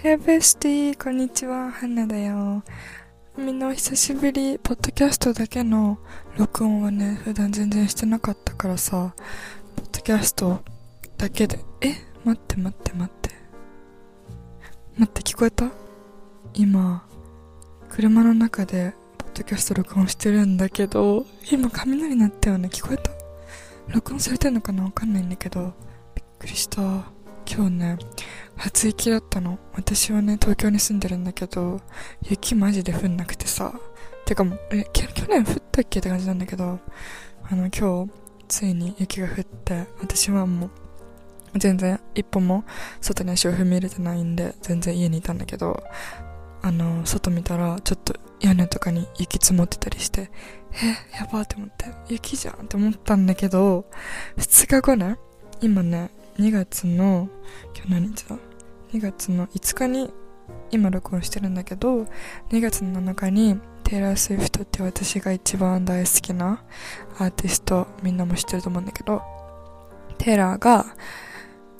Hey bestie! こんにちは、ハンナだよ。みんなお久しぶり。ポッドキャストだけの録音はね、普段全然してなかったからさ、ポッドキャストだけで、え待って待って待って。待って、聞こえた？今、車の中で、ポッドキャスト録音してるんだけど、今雷鳴ったよね。聞こえた？録音されてんのかな？わかんないんだけど、びっくりした。今日ね、初雪だったの。私はね、東京に住んでるんだけど、雪マジで降んなくてさ。てかも、え、去年降ったっけって感じなんだけど、あの、今日、ついに雪が降って、私はもう、全然一歩も外に足を踏み入れてないんで、全然家にいたんだけど、あの、外見たら、ちょっと屋根とかに雪積もってたりして、え、やばーって思って、雪じゃんって思ったんだけど、2日後ね、今ね、2月の、今日何日だ ?2 月の5日に今録音してるんだけど、2月の7日にテイラー・スウィフトって私が一番大好きなアーティスト、みんなも知ってると思うんだけど、テイラーが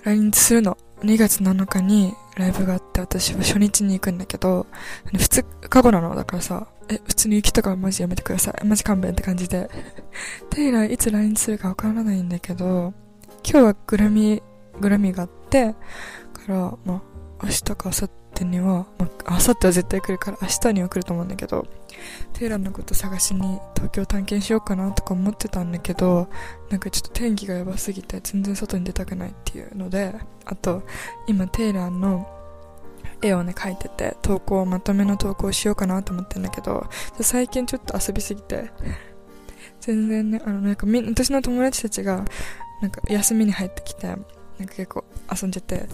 来日するの。2月7日にライブがあって私は初日に行くんだけど、2日後なの。だからさ、え、普通に雪とかマジやめてください。マジ勘弁って感じで。テイラーいつ来日するかわからないんだけど、今日はグラミーグラミーがあって、から、まあ、明日か明後日には、まあ、明後日は絶対来るから、明日には来ると思うんだけど、テイラーのこと探しに東京探検しようかなとか思ってたんだけど、なんかちょっと天気がやばすぎて全然外に出たくないっていうので、あと、今テイラーの絵をね、描いてて、投稿、まとめの投稿しようかなと思ってんだけど、最近ちょっと遊びすぎて、全然ね、あの、なんかみ、私の友達たちが、なんか休みに入ってきて、なんか結構遊んじゃって、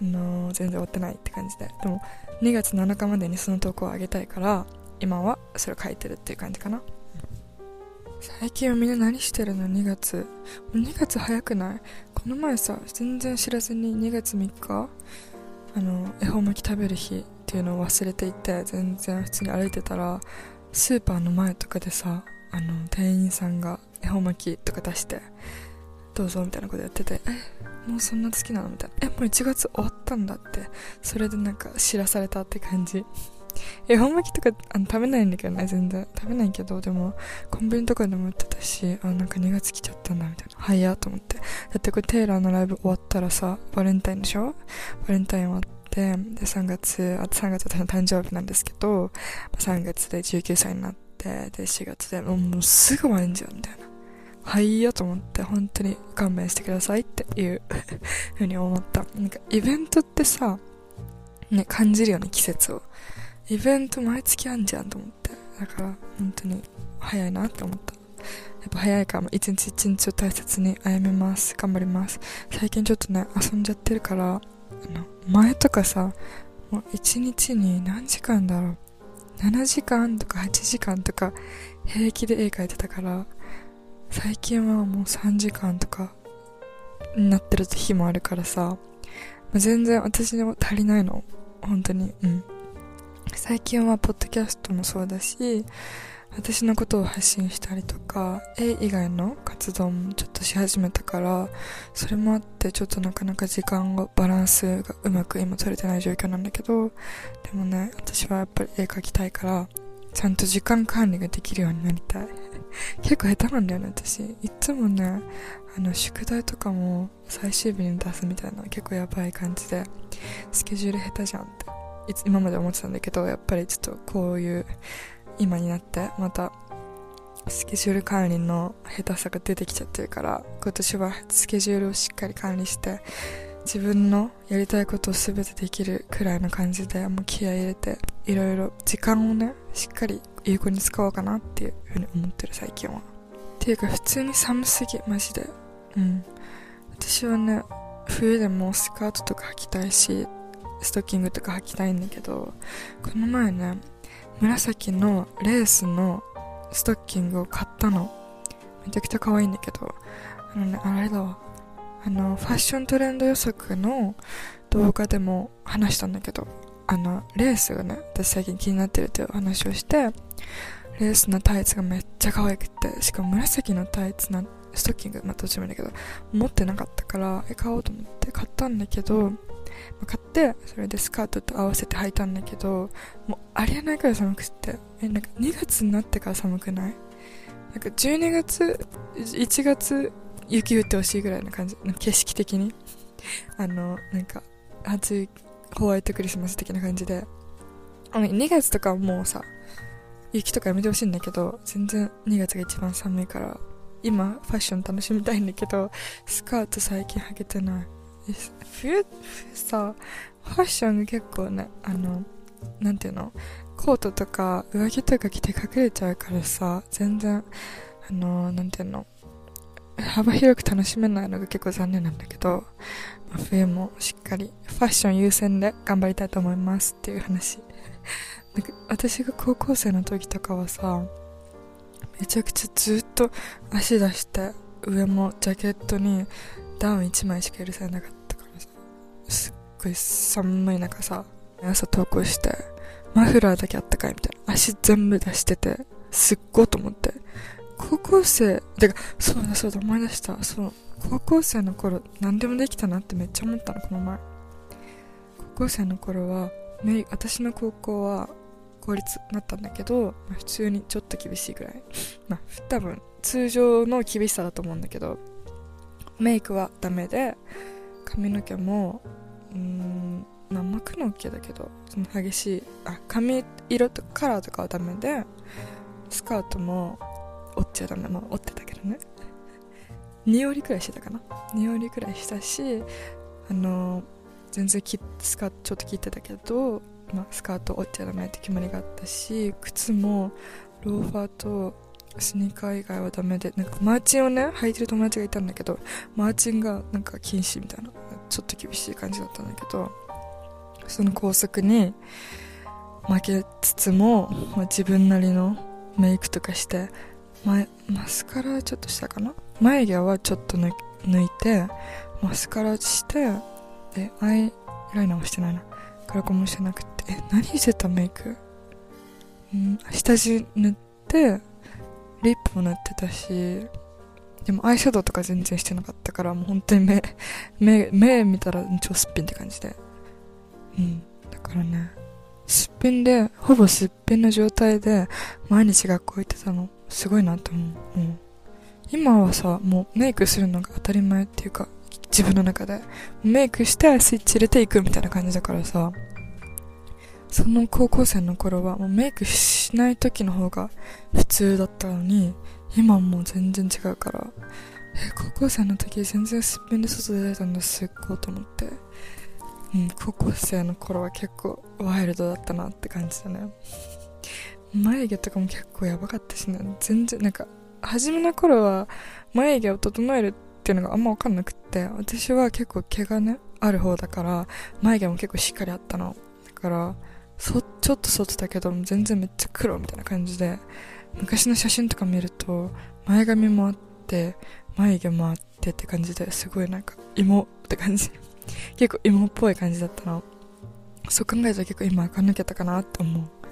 あのー、全然終わってないって感じで。でも、2月7日までにその投稿を上げたいから、今はそれを書いてるっていう感じかな。最近はみんな何してるの ?2 月。2月早くない？この前さ、全然知らずに2月3日、あの、恵方巻き食べる日っていうのを忘れていて、全然普通に歩いてたら、スーパーの前とかでさ、あの、店員さんが恵方巻きとか出して、どうぞみたいなことやってて、え、もうそんな好きなのみたいな。え、もう1月終わったんだって。それでなんか知らされたって感じ。え、本巻きとかあの食べないんだけどね、全然。食べないけど、でも、コンビニとかでも売ってたし、あ、なんか2月来ちゃったんだ、みたいな。早と思って。だってこれテイラーのライブ終わったらさ、バレンタインでしょ？バレンタイン終わって、で、3月、あと3月私の誕生日なんですけど、3月で19歳になって、で、4月でもうもうすぐ終わるんじゃん、みたいな。はいよと思って、本当に勘弁してくださいっていう ふうに思った。なんか、イベントってさ、ね、感じるよね、季節を。イベント毎月あんじゃんと思って。だから、本当に早いなって思った。やっぱ早いから、一日一日を大切に歩みます。頑張ります。最近ちょっとね、遊んじゃってるから、あの、前とかさ、もう一日に何時間だろう。7時間とか8時間とか平気で絵描いてたから、最近はもう3時間とかになってる日もあるからさ、全然私にも足りないの。本当に。うん。最近はポッドキャストもそうだし、私のことを発信したりとか、絵以外の活動もちょっとし始めたから、それもあってちょっとなかなか時間が、バランスがうまく今取れてない状況なんだけど、でもね、私はやっぱり絵描きたいから、ちゃんと時間管理ができるようになりたい。結構下手なんだよね、私。いつもね、あの、宿題とかも最終日に出すみたいな結構やばい感じで、スケジュール下手じゃんって、いつ今まで思ってたんだけど、やっぱりちょっとこういう、今になって、また、スケジュール管理の下手さが出てきちゃってるから、今年はスケジュールをしっかり管理して、自分のやりたいことを全てできるくらいの感じで、もう気合い入れて、いろいろ時間をね、しっかり有効に使おうかなっていうふうに思ってる最近は。っていうか普通に寒すぎ、マジで。うん。私はね、冬でもスカートとか履きたいし、ストッキングとか履きたいんだけど、この前ね、紫のレースのストッキングを買ったの。めちゃくちゃ可愛いんだけど、あのね、あれだわ。あの、ファッショントレンド予測の動画でも話したんだけど、あの、レースがね、私最近気になってるっていう話をして、レースのタイツがめっちゃ可愛くて、しかも紫のタイツな、ストッキング、まあどっちもいいんだけど、持ってなかったから、え、買おうと思って買ったんだけど、まあ、買ってそれでスカートと合わせて履いたんだけどもうありえないくらい寒くてえなんか2月になってから寒くない？なんか12月1月雪降ってほしいぐらいな感じ景色的に。あのなんか暑いホワイトクリスマス的な感じで。2月とかもうさ雪とかやめてほしいんだけど全然2月が一番寒いから今ファッション楽しみたいんだけどスカート最近履けてない冬冬さファッションが結構ねあのなんていうのコートとか上着とか着て隠れちゃうからさ全然あのなんていうの幅広く楽しめないのが結構残念なんだけど、まあ、冬もしっかりファッション優先で頑張りたいと思いますっていう話。なんか私が高校生の時とかはさめちゃくちゃずっと足出して上もジャケットにダウン1枚しか許されなかったからさすっごい寒い中さ朝投稿してマフラーだけあったかいみたいな足全部出しててすっごいと思って。高校生てかそうだそうだ思い出した。そう。高校生の頃何でもできたなってめっちゃ思ったのこの前。高校生の頃は私の高校は公立だったんだけど、まあ、普通にちょっと厳しいぐらい。まあ多分通常の厳しさだと思うんだけどメイクはダメで髪の毛もうーんまくの OK だけどその激しいあ髪色とカラーとかはダメでスカートも折っちゃダメまあ折ってたけどね。2折りくらいしてたかな。2折りくらいしたしあの全然スカートちょっと切ってたけどまあ、スカート折っちゃダメって決まりがあったし靴もローファーとスニーカー以外はダメでなんかマーチンをね履いてる友達がいたんだけどマーチンがなんか禁止みたいなちょっと厳しい感じだったんだけどその校則に負けつつも、まあ、自分なりのメイクとかしてママスカラちょっとしたかな？眉毛はちょっと抜いてマスカラしてでアイライナーもしてないな。からかもしてなくて。え何してたメイク？ん下地塗ってリップも塗ってたしでもアイシャドウとか全然してなかったからもう本当に目 目目見たら超すっぴんって感じで。うんだからねすっぴんでほぼすっぴんの状態で毎日学校行ってたの。すごいなと思う、うん、今はさもうメイクするのが当たり前っていうか自分の中で。メイクしてスイッチ入れていくみたいな感じだからさその高校生の頃はもうメイクしない時の方が普通だったのに今もう全然違うから。え高校生の時全然すっぴんで外出れたんだすっごいと思って。うん高校生の頃は結構ワイルドだったなって感じだね。眉毛とかも結構やばかったしね全然なんか初めの頃は眉毛を整えるっていうのがあんま分かんなくって私は結構毛がねある方だから眉毛も結構しっかりあったの。だからそちょっと剃ってたけど全然めっちゃ黒みたいな感じで昔の写真とか見ると前髪もあって眉毛もあってって感じですごいなんか芋って感じ。結構芋っぽい感じだったの。そう考えたら結構今垢抜けたかなって思う。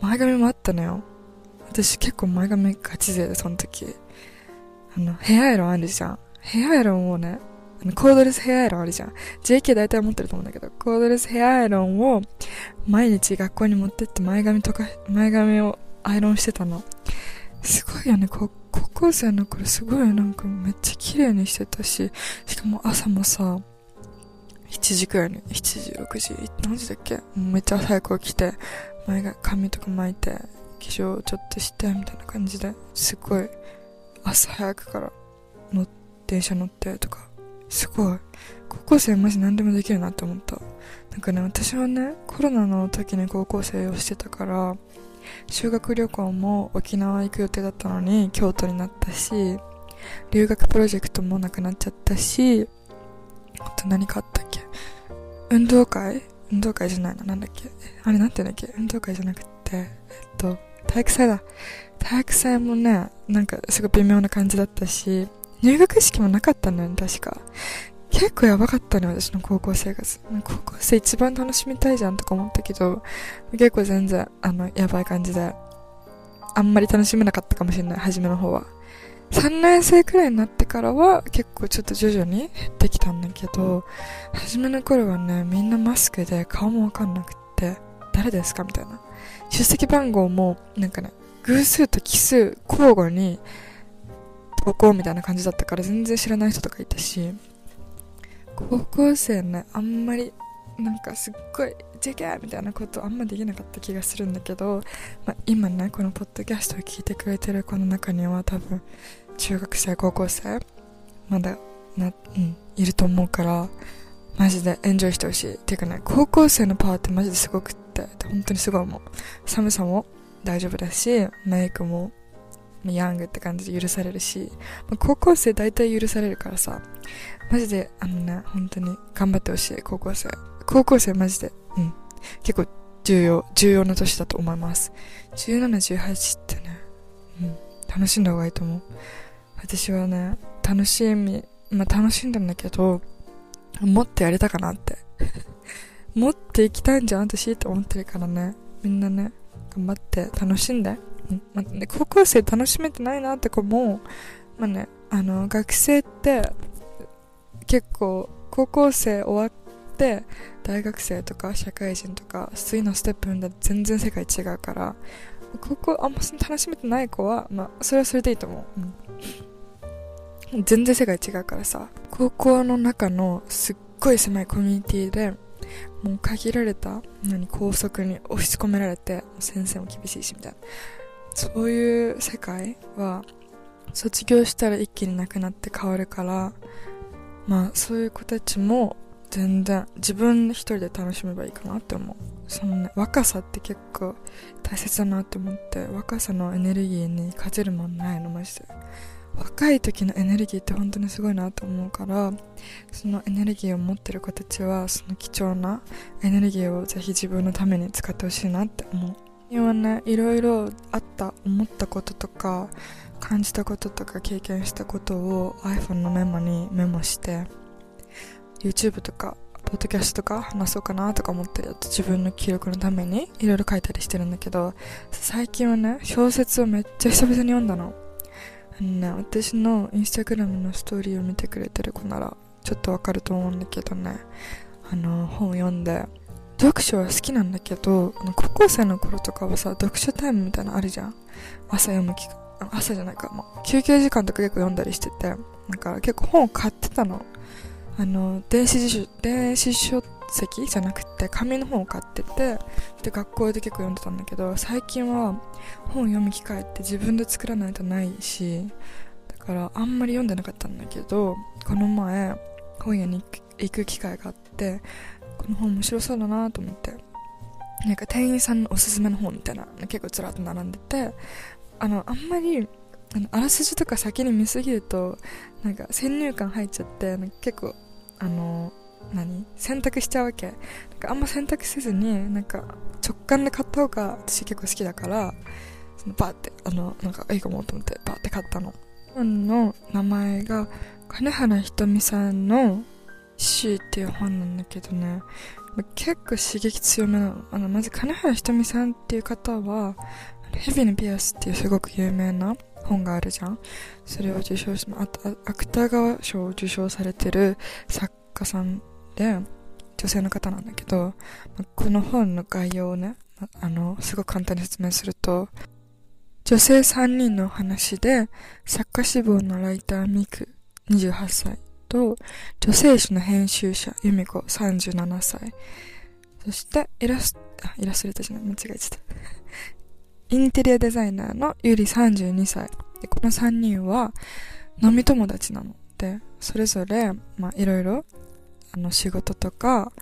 前髪もあったのよ。私結構前髪ガチ勢でその時。あのヘアアイロンあるじゃん。ヘアアイロンをねあのコードレスヘアアイロンあるじゃん。JK 大体持ってると思うんだけど、コードレスヘアアイロンを毎日学校に持ってって前髪とか、前髪をアイロンしてたの。すごいよね、高校生の頃すごいなんかめっちゃ綺麗にしてたし、しかも朝もさ、7時くらいに、7時、6時、何時だっけ？めっちゃ早く起きて、前が髪とか巻いて、化粧ちょっとして、みたいな感じで、すごい朝早くから乗電車乗ってとかすごい。高校生マジ何でもできるなって思った。なんかね、私はね、コロナの時に高校生をしてたから、修学旅行も沖縄行く予定だったのに京都になったし、留学プロジェクトもなくなっちゃったし、あと何かあったっけ？運動会運動会じゃないの？なんだっけ？あれなんて言うんだっけ？運動会じゃなくて、えっと、体育祭だ。体育祭もね、なんかすごい微妙な感じだったし、入学式もなかったのよ、確か。結構やばかったね、私の高校生活。高校生一番楽しみたいじゃんとか思ったけど、結構全然、あの、やばい感じで、あんまり楽しめなかったかもしれない、初めの方は。3年生くらいになってからは結構ちょっと徐々に減ってきたんだけど、初めの頃はね、みんなマスクで顔もわかんなくって、誰ですかみたいな。出席番号も、なんかね、偶数と奇数交互に投稿みたいな感じだったから全然知らない人とかいたし、高校生ね、あんまり、なんかすっごい、ジェケーみたいなことあんまできなかった気がするんだけど、まあ、今ね、このポッドキャストを聞いてくれてる子の中には多分、中学生、高校生、まだ、な、うん、いると思うから、マジでエンジョイしてほしい。ていうかね、高校生のパワーってマジですごくって、本当にすごい思う。寒さも大丈夫だし、メイクもヤングって感じで許されるしま、高校生大体許されるからさ、マジで、あのね、本当に頑張ってほしい、高校生。高校生マジで、うん。結構重要、重要な年だと思います。17、18ってね、うん、楽しんだ方がいいと思う。私はね、楽しみ、まあ楽しんだんだけど、もっとやれたかなって。もっと行きたいんじゃん、私って思ってるからね。みんなね、頑張って楽しんで。うんまあね、高校生楽しめてないなって子も、まあね、あの、学生って結構高校生終わって大学生とか社会人とか次のステップ踏んだ全然世界違うから高校あんま楽しめてない子は、まあ、それはそれでいいと思う。うん。全然世界違うからさ。高校の中のすっごい狭いコミュニティでもう限られた何高速に押し込められて先生も厳しいしみたいな。そういう世界は卒業したら一気になくなって変わるからまあそういう子たちも全然自分一人で楽しめばいいかなって思う。そのね若さって結構大切だなって思って若さのエネルギーに勝てるもんないのマジで。若い時のエネルギーって本当にすごいなと思うからそのエネルギーを持ってる子たちはその貴重なエネルギーをぜひ自分のために使ってほしいなって思う。今ねいろいろあった思ったこととか感じたこととか経験したことを iPhone のメモにメモして YouTube とかポッドキャストとか話そうかなとか思ってるやつ自分の記録のためにいろいろ書いたりしてるんだけど最近はね小説をめっちゃ久々に読んだの。あのね、私のインスタグラムのストーリーを見てくれてる子ならちょっとわかると思うんだけどね。あの本を読んで読書は好きなんだけど高校生の頃とかはさ読書タイムみたいなのあるじゃん。朝読む朝じゃないか、まあ、休憩時間とか結構読んだりしててだか結構本を買ってたの。あの電子辞書電子書籍じゃなくて紙の本を買っててで学校で結構読んでたんだけど最近は本を読む機会って自分で作らないとないしだからあんまり読んでなかったんだけどこの前本屋に行く機会があってこの本面白そうだなと思ってなんか店員さんのおすすめの本みたいな結構ずらっと並んでてあのあんまりあのあらすじとか先に見すぎるとなんか先入観入っちゃって結構あの何？選択しちゃうわけ。なんかあんま選択せずになんか直感で買った方が私結構好きだからそのバーってあのなんかいいかもと思ってバーって買ったの。本の名前が金原ひとみさんの「シー」っていう本なんだけどね。結構刺激強めなの。あのまず金原ひとみさんっていう方はヘビのピアスっていうすごく有名な本があるじゃんそれを受賞し芥川賞を受賞されてる作家さんで、女性の方なんだけど、この本の概要をね、あの、すごく簡単に説明すると、女性3人の話で、作家志望のライターミク28歳と、女性誌の編集者由美子37歳、そしてイラスト、イラストレーターじゃない、間違えちゃった。インテリアデザイナーのゆり32歳。で、この3人は飲み友達なので、それぞれ、まあ、いろいろあの仕事とか、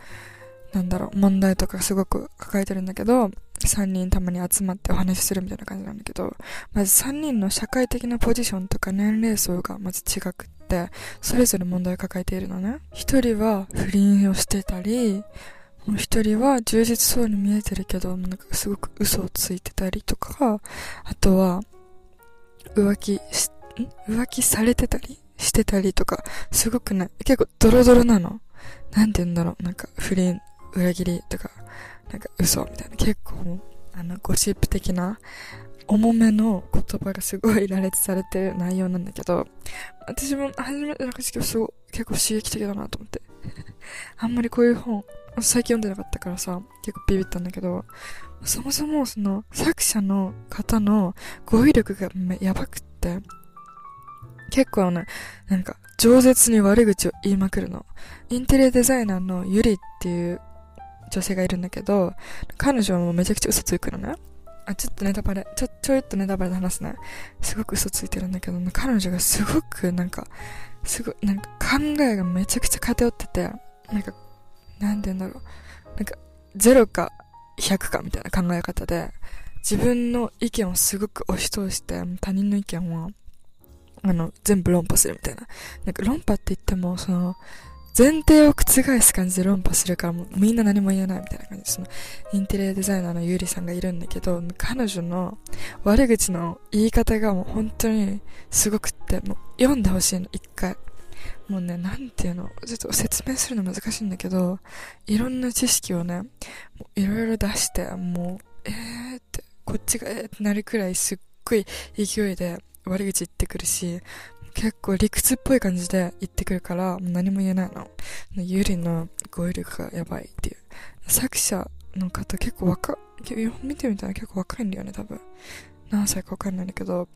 なんだろう、問題とかすごく抱えてるんだけど、3人たまに集まってお話しするみたいな感じなんだけど、まず3人の社会的なポジションとか年齢層がまず違くって、それぞれ問題を抱えているのね。1人は不倫をしてたり、もう1人は充実そうに見えてるけど、なんかすごく嘘をついてたりとか、あとは、浮気し、ん？浮気されてたりしてたりとか、すごくね、結構ドロドロなの。なんて言うんだろう、なんか不倫、裏切りとか、なんか嘘みたいな、結構あの、ゴシップ的な、重めの言葉がすごい羅列されてる内容なんだけど、私も初めてなんかすごい結構刺激的だなと思って。あんまりこういう本、最近読んでなかったからさ、結構ビビったんだけど、そもそもその作者の方の語彙力がやばくって、結構ね、なんか、饒舌に悪口を言いまくるの。インテリアデザイナーのユリっていう女性がいるんだけど、彼女はもうめちゃくちゃ嘘つくのね。あ、ちょっとネタバレ、ちょ、ちょいっとネタバレで話すね。すごく嘘ついてるんだけど、彼女がすごくなんか、すごい、なんか考えがめちゃくちゃ偏ってて、なんか、なんて言うんだろう。なんか、0か100かみたいな考え方で、自分の意見をすごく押し通して、他人の意見はあの、全部論破するみたいな。なんか論破って言っても、その、前提を覆す感じで論破するからもうみんな何も言えないみたいな感じその、インテリアデザイナーのゆうりさんがいるんだけど、彼女の悪口の言い方がもう本当にすごくって、もう読んでほしいの、一回。もうね、なんていうの、ちょっと説明するの難しいんだけど、いろんな知識をね、いろいろ出して、もう、えーって、こっちがえーってなるくらいすっごい勢いで悪口言ってくるし、結構理屈っぽい感じで言ってくるから、もう何も言えないの。ゆりの語彙力がやばいっていう。作者の方結構若、見てみたら結構若いんだよね、多分。何歳かわかんないんだけど、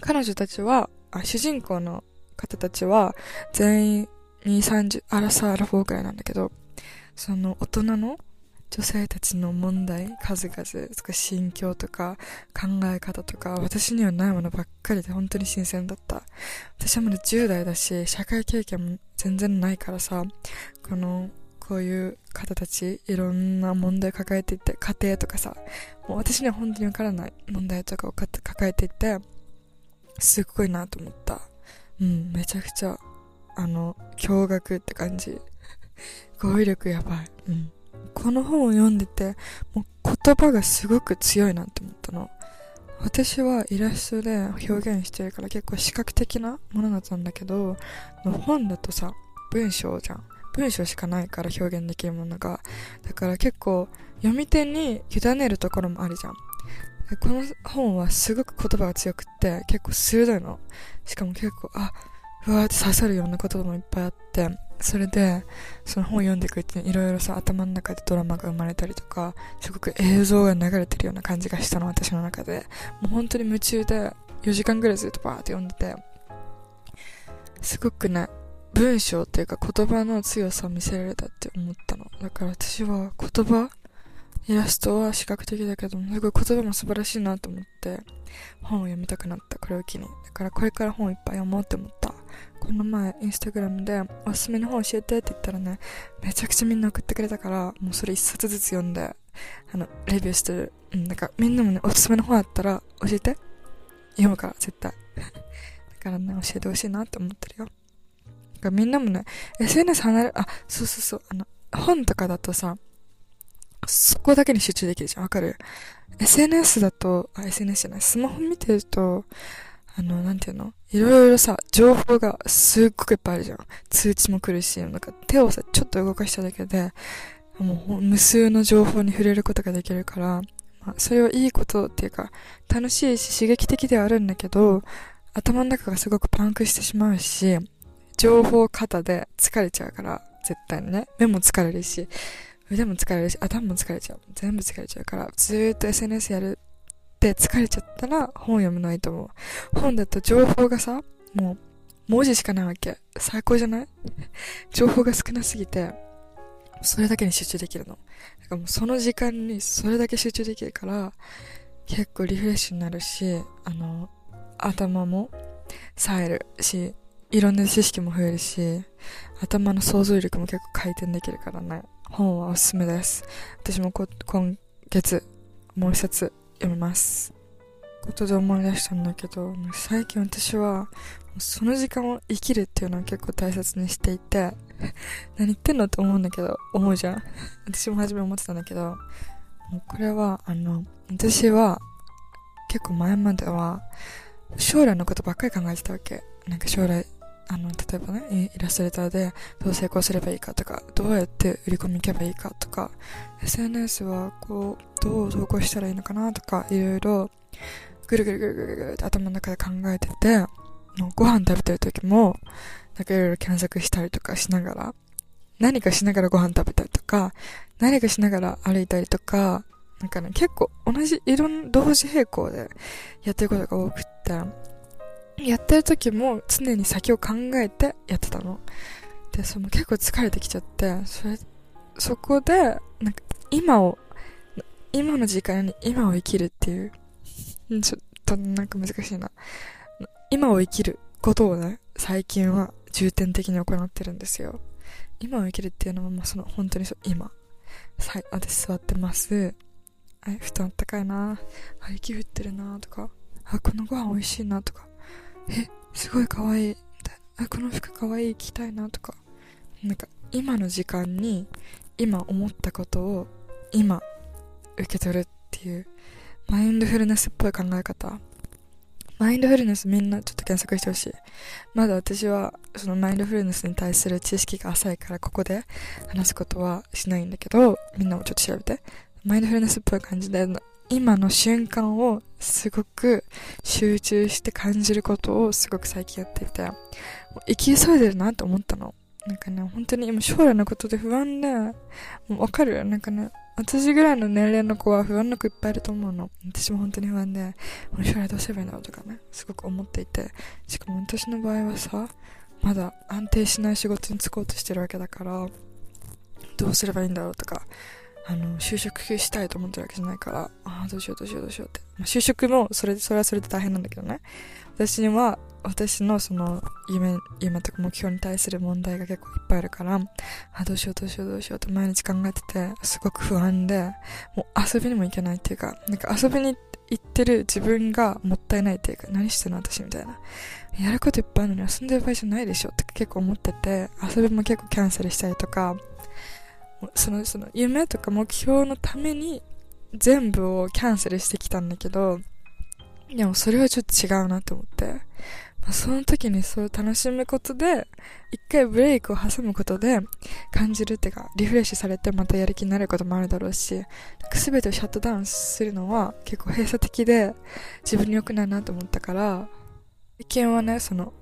彼女たちは、あ主人公の方たちは、全員2、30、アラサー、アラフォーくらいなんだけど、その大人の女性たちの問題、数々、とか心境とか考え方とか、私にはないものばっかりで本当に新鮮だった。私はまだ10代だし、社会経験も全然ないからさ、この、こういう方たち、いろんな問題抱えていて、家庭とかさ、もう私には本当にわからない問題とかを抱えていて、すっごいなと思った。うん、めちゃくちゃ、あの、驚愕って感じ。語彙力やばい。うん。この本を読んでて、もう言葉がすごく強いなって思ったの。私はイラストで表現してるから結構視覚的なものだったんだけど、本だとさ、文章じゃん。文章しかないから表現できるものが。だから結構読み手に委ねるところもあるじゃん。この本はすごく言葉が強くって結構鋭いの。しかも結構、あ、うわーって刺さるような言葉もいっぱいあって、それで、その本を読んでいくうちにいろいろさ、頭の中でドラマが生まれたりとか、すごく映像が流れてるような感じがしたの、私の中で。もう本当に夢中で、4時間ぐらいずっとバーって読んでて、すごくね、文章っていうか言葉の強さを見せられたって思ったの。だから私は言葉イラストは視覚的だけど、すごい言葉も素晴らしいなと思って、本を読みたくなった、これを機に。だからこれから本をいっぱい読もうって思った。この前、インスタグラムで、おすすめの本教えてって言ったらね、めちゃくちゃみんな送ってくれたから、もうそれ一冊ずつ読んで、あの、レビューしてる。うん、だからみんなもね、おすすめの本あったら教えて。読むから、絶対。だからね、教えてほしいなって思ってるよ。だからみんなもね、SNS 離れ、あ、そうそうそう、あの、本とかだとさ、そこだけに集中できるじゃん。わかる ?SNS だと、あ、SNS じゃない、スマホ見てると、あの、なんていうの？いろいろさ、情報がすっごくいっぱいあるじゃん。通知も来るし、なんか手をさ、ちょっと動かしただけで、もう無数の情報に触れることができるから、まあ、それはいいことっていうか、楽しいし刺激的ではあるんだけど、頭の中がすごくパンクしてしまうし、情報過多で疲れちゃうから、絶対にね。目も疲れるし、腕も疲れるし、頭も疲れちゃう。全部疲れちゃうから、ずーっと SNS やるって疲れちゃったら本読むのいいと思う。本だと情報がさ、もう文字しかないわけ。最高じゃない？情報が少なすぎて、それだけに集中できるの。だからもうその時間にそれだけ集中できるから、結構リフレッシュになるし、あの、頭も冴えるし、いろんな知識も増えるし、頭の想像力も結構回転できるからね。本はおすすめです。私も今月、もう一冊読みます。ことで思い出したんだけど、最近私は、その時間を生きるっていうのを結構大切にしていて、何言ってんのって思うんだけど、思うじゃん。私も初め思ってたんだけど、これは、あの、私は、結構前までは、将来のことばっかり考えてたわけ。なんか将来、あの、例えばね、イラストレーターでどう成功すればいいかとか、どうやって売り込み行けばいいかとか、SNS はこう、どう投稿したらいいのかなとか、いろいろ、ぐるぐるぐるぐるぐるって頭の中で考えてて、もうご飯食べてる時も、なんかいろいろ検索したりとかしながら、何かしながらご飯食べたりとか、何かしながら歩いたりとか、なんかね、結構同じ、いろんな、同時並行でやってることが多くて、やってる時も常に先を考えてやってたの。で、その結構疲れてきちゃって、それ、そこで、なんか今を、今の時間に今を生きるっていう、ちょっとなんか難しいな。今を生きることをね、最近は重点的に行ってるんですよ。今を生きるっていうのはもうその本当にそう、今。さい、私座ってます。はい、布団あったかいな。あ、雪降ってるなとか。あ、このご飯美味しいなとか。え、すごい可愛い。いな。あ、この服可愛い。着たいなとか。なんか、今の時間に、今思ったことを、今、受け取るっていう、マインドフルネスっぽい考え方。マインドフルネスみんなちょっと検索してほしい。まだ私はそのマインドフルネスに対する知識が浅いからここで話すことはしないんだけど、みんなもちょっと調べて。マインドフルネスっぽい感じで、今の瞬間をすごく集中して感じることをすごく最近やっていて、生き急いでるなと思ったの。なんかね、本当に今将来のことで不安で、もうわかるなんかね、私ぐらいの年齢の子は不安な子いっぱいいると思うの。私も本当に不安で、もう将来どうすればいいんだろうとかね、すごく思っていて。しかも私の場合はさ、まだ安定しない仕事に就こうとしてるわけだから、どうすればいいんだろうとか、あの、就職したいと思ってるわけじゃないから、ああ、どうしようどうしようどうしようって。まあ、就職も、それ、それはそれで大変なんだけどね。私には、私のその夢、夢とか目標に対する問題が結構いっぱいあるから、ああ、どうしようどうしようどうしようって毎日考えてて、すごく不安で、もう遊びにも行けないっていうか、なんか遊びに行ってる自分がもったいないっていうか、何してんの私みたいな。やることいっぱいあるのに遊んでる場合じゃないでしょって結構思ってて、遊びも結構キャンセルしたりとか、その、その夢とか目標のために全部をキャンセルしてきたんだけど、でもそれはちょっと違うなと思って。まあ、その時にそう楽しむことで、一回ブレイクを挟むことで感じるっていうか、リフレッシュされてまたやる気になることもあるだろうし、すべてをシャットダウンするのは結構閉鎖的で自分に良くないなと思ったから、最近はね、その、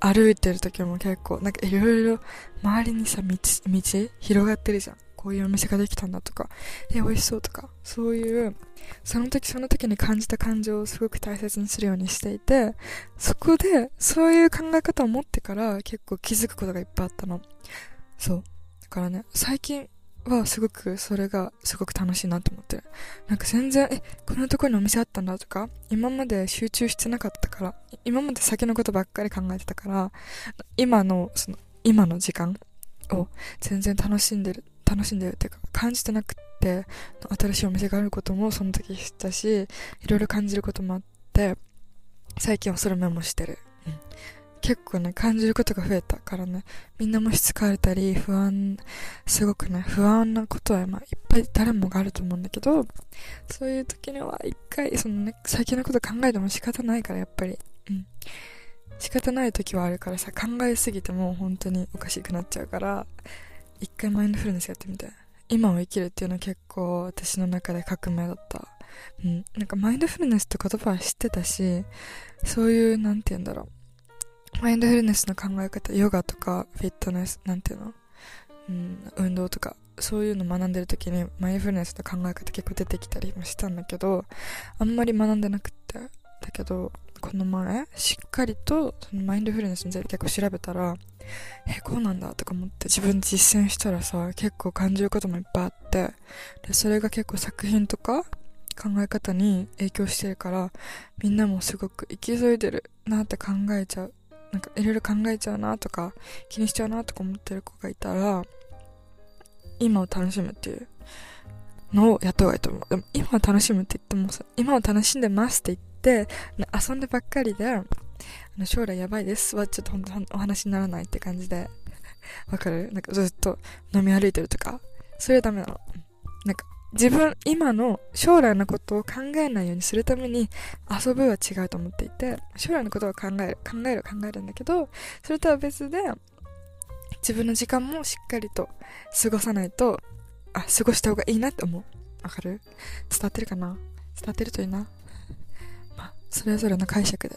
歩いてる時も結構、なんかいろいろ周りにさ、道、道広がってるじゃん。こういうお店ができたんだとか、え、美味しそうとか、そういう、その時その時に感じた感情をすごく大切にするようにしていて、そこで、そういう考え方を持ってから結構気づくことがいっぱいあったの。そう。だからね、最近はすごくそれがすごく楽しいなと思ってる。なんか全然、え、こんなところにお店あったんだとか、今まで集中してなかったから、今まで先のことばっかり考えてたから、今の、その、今の時間を全然楽しんでる楽しんでるっていうか感じてなくて新しいお店があることもその時知ったしいろいろ感じることもあって最近はそれメモしてる、うん、結構ね感じることが増えたからね。みんなもし疲れたり不安すごくね不安なことは、まあ、いっぱい誰もがあると思うんだけどそういう時には一回そのね最近のこと考えても仕方ないからやっぱり。うん。仕方ない時はあるからさ考えすぎても本当におかしくなっちゃうから一回マインドフルネスやってみて。今を生きるっていうのは結構私の中で革命だった。うん。なんかマインドフルネスって言葉は知ってたし、そういう、なんて言うんだろう。マインドフルネスの考え方、ヨガとかフィットネス、なんていうの？うん、運動とか、そういうの学んでる時にマインドフルネスの考え方結構出てきたりもしたんだけど、あんまり学んでなくって。だけど、この前、しっかりとそのマインドフルネスについて結構調べたら、え、こうなんだとか思って自分実践したらさ、結構感じることもいっぱいあって、で、それが結構作品とか考え方に影響してるから、みんなもすごく生き急いでるなって考えちゃう。なんかいろいろ考えちゃうなとか、気にしちゃうなとか思ってる子がいたら、今を楽しむっていうのをやった方がいいと思う。でも今を楽しむって言ってもさ、今を楽しんでますって言って、遊んでばっかりで、あの将来やばいです。はちょっと本当お話にならないって感じで、わかる？なんかずっと飲み歩いてるとか、それはダメなの。なんか、自分、今の将来のことを考えないようにするために遊ぶは違うと思っていて、将来のことを考える、考える、考えるんだけど、それとは別で、自分の時間もしっかりと過ごさないと、あ、過ごした方がいいなって思う。わかる？伝わってるかな？伝わってるといいな。それぞれの解釈で、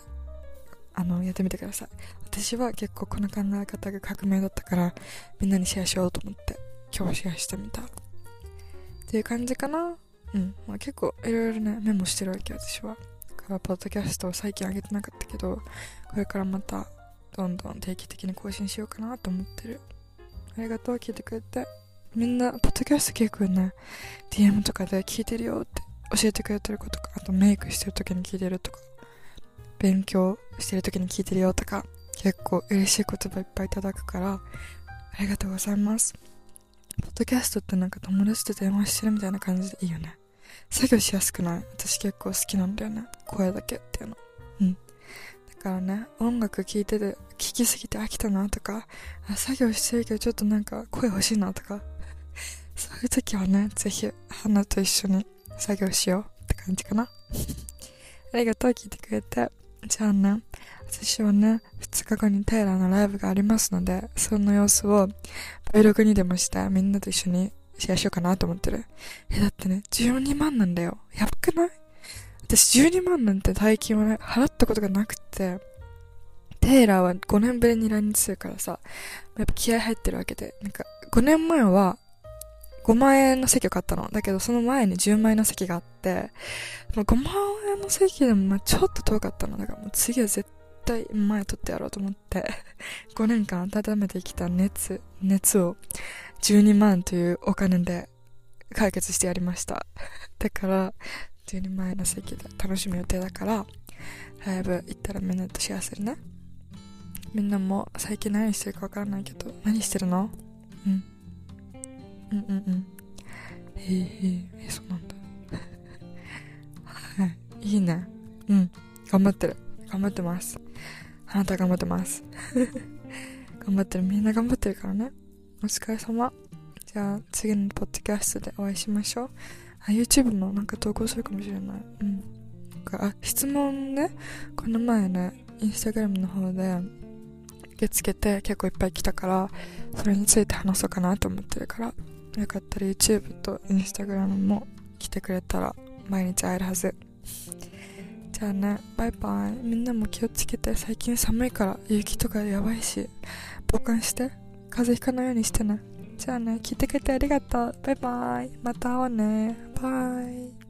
あの、やってみてください。私は結構この考え方が革命だったから、みんなにシェアしようと思って、今日シェアしてみた。っていう感じかな。うん。まあ、結構いろいろね、メモしてるわけ、私は。だから、ポッドキャストを最近上げてなかったけど、これからまた、どんどん定期的に更新しようかなと思ってる。ありがとう、聞いてくれて。みんな、ポッドキャスト結構ね、DM とかで聞いてるよって教えてくれてることか、あとメイクしてる時に聞いてるとか、勉強してる時に聞いてるよとか、結構嬉しい言葉いっぱいいただくから、ありがとうございます。ポッドキャストってなんか友達と電話してるみたいな感じでいいよね。作業しやすくない？私結構好きなんだよね。声だけっていうの。うん。だからね、音楽聴いてて、聴きすぎて飽きたなとか、作業してるけどちょっとなんか声欲しいなとか、そういう時はね、ぜひ、花と一緒に作業しようって感じかな。ありがとう、聞いてくれて。じゃあね、私はね、2日後にテイラーのライブがありますので、その様子を Vlog にでもしてみんなと一緒にシェアしようかなと思ってる。え、だってね、12万なんだよ。やばくない？私12万なんて大金はね、払ったことがなくて、テイラーは5年ぶりに来日するからさ、やっぱ気合入ってるわけで、なんか5年前は5万円の席を買ったの。だけどその前に10万円の席があって、5万円の席でもまあちょっと遠かったの。だからもう次は絶対前取ってやろうと思って 5年間温めてきた熱、熱を12万というお金で解決してやりました。だから、12万円の席で楽しむ予定だから、ライブ行ったらみんなとシェアするね。みんなも最近何してるかわからないけど、何してるの？うん。うんうんうん。へえへえ、そうなんだ。はい。いいね。うん。頑張ってる。頑張ってます。あなた頑張ってます。頑張ってる。みんな頑張ってるからね。お疲れ様。じゃあ、次のポッドキャストでお会いしましょう。あ、YouTube もなんか投稿するかもしれない。うん。あ、質問ね、この前ね、インスタグラムの方で受け付けて結構いっぱい来たから、それについて話そうかなと思ってるから、よかったら YouTube と Instagram も来てくれたら毎日会えるはず。じゃあね、バイバイ。みんなも気をつけて、最近寒いから雪とかやばいし、防寒して、風邪ひかないようにしてね。じゃあね、聞いてくれてありがとう。バイバイ。また会おうね。バイ。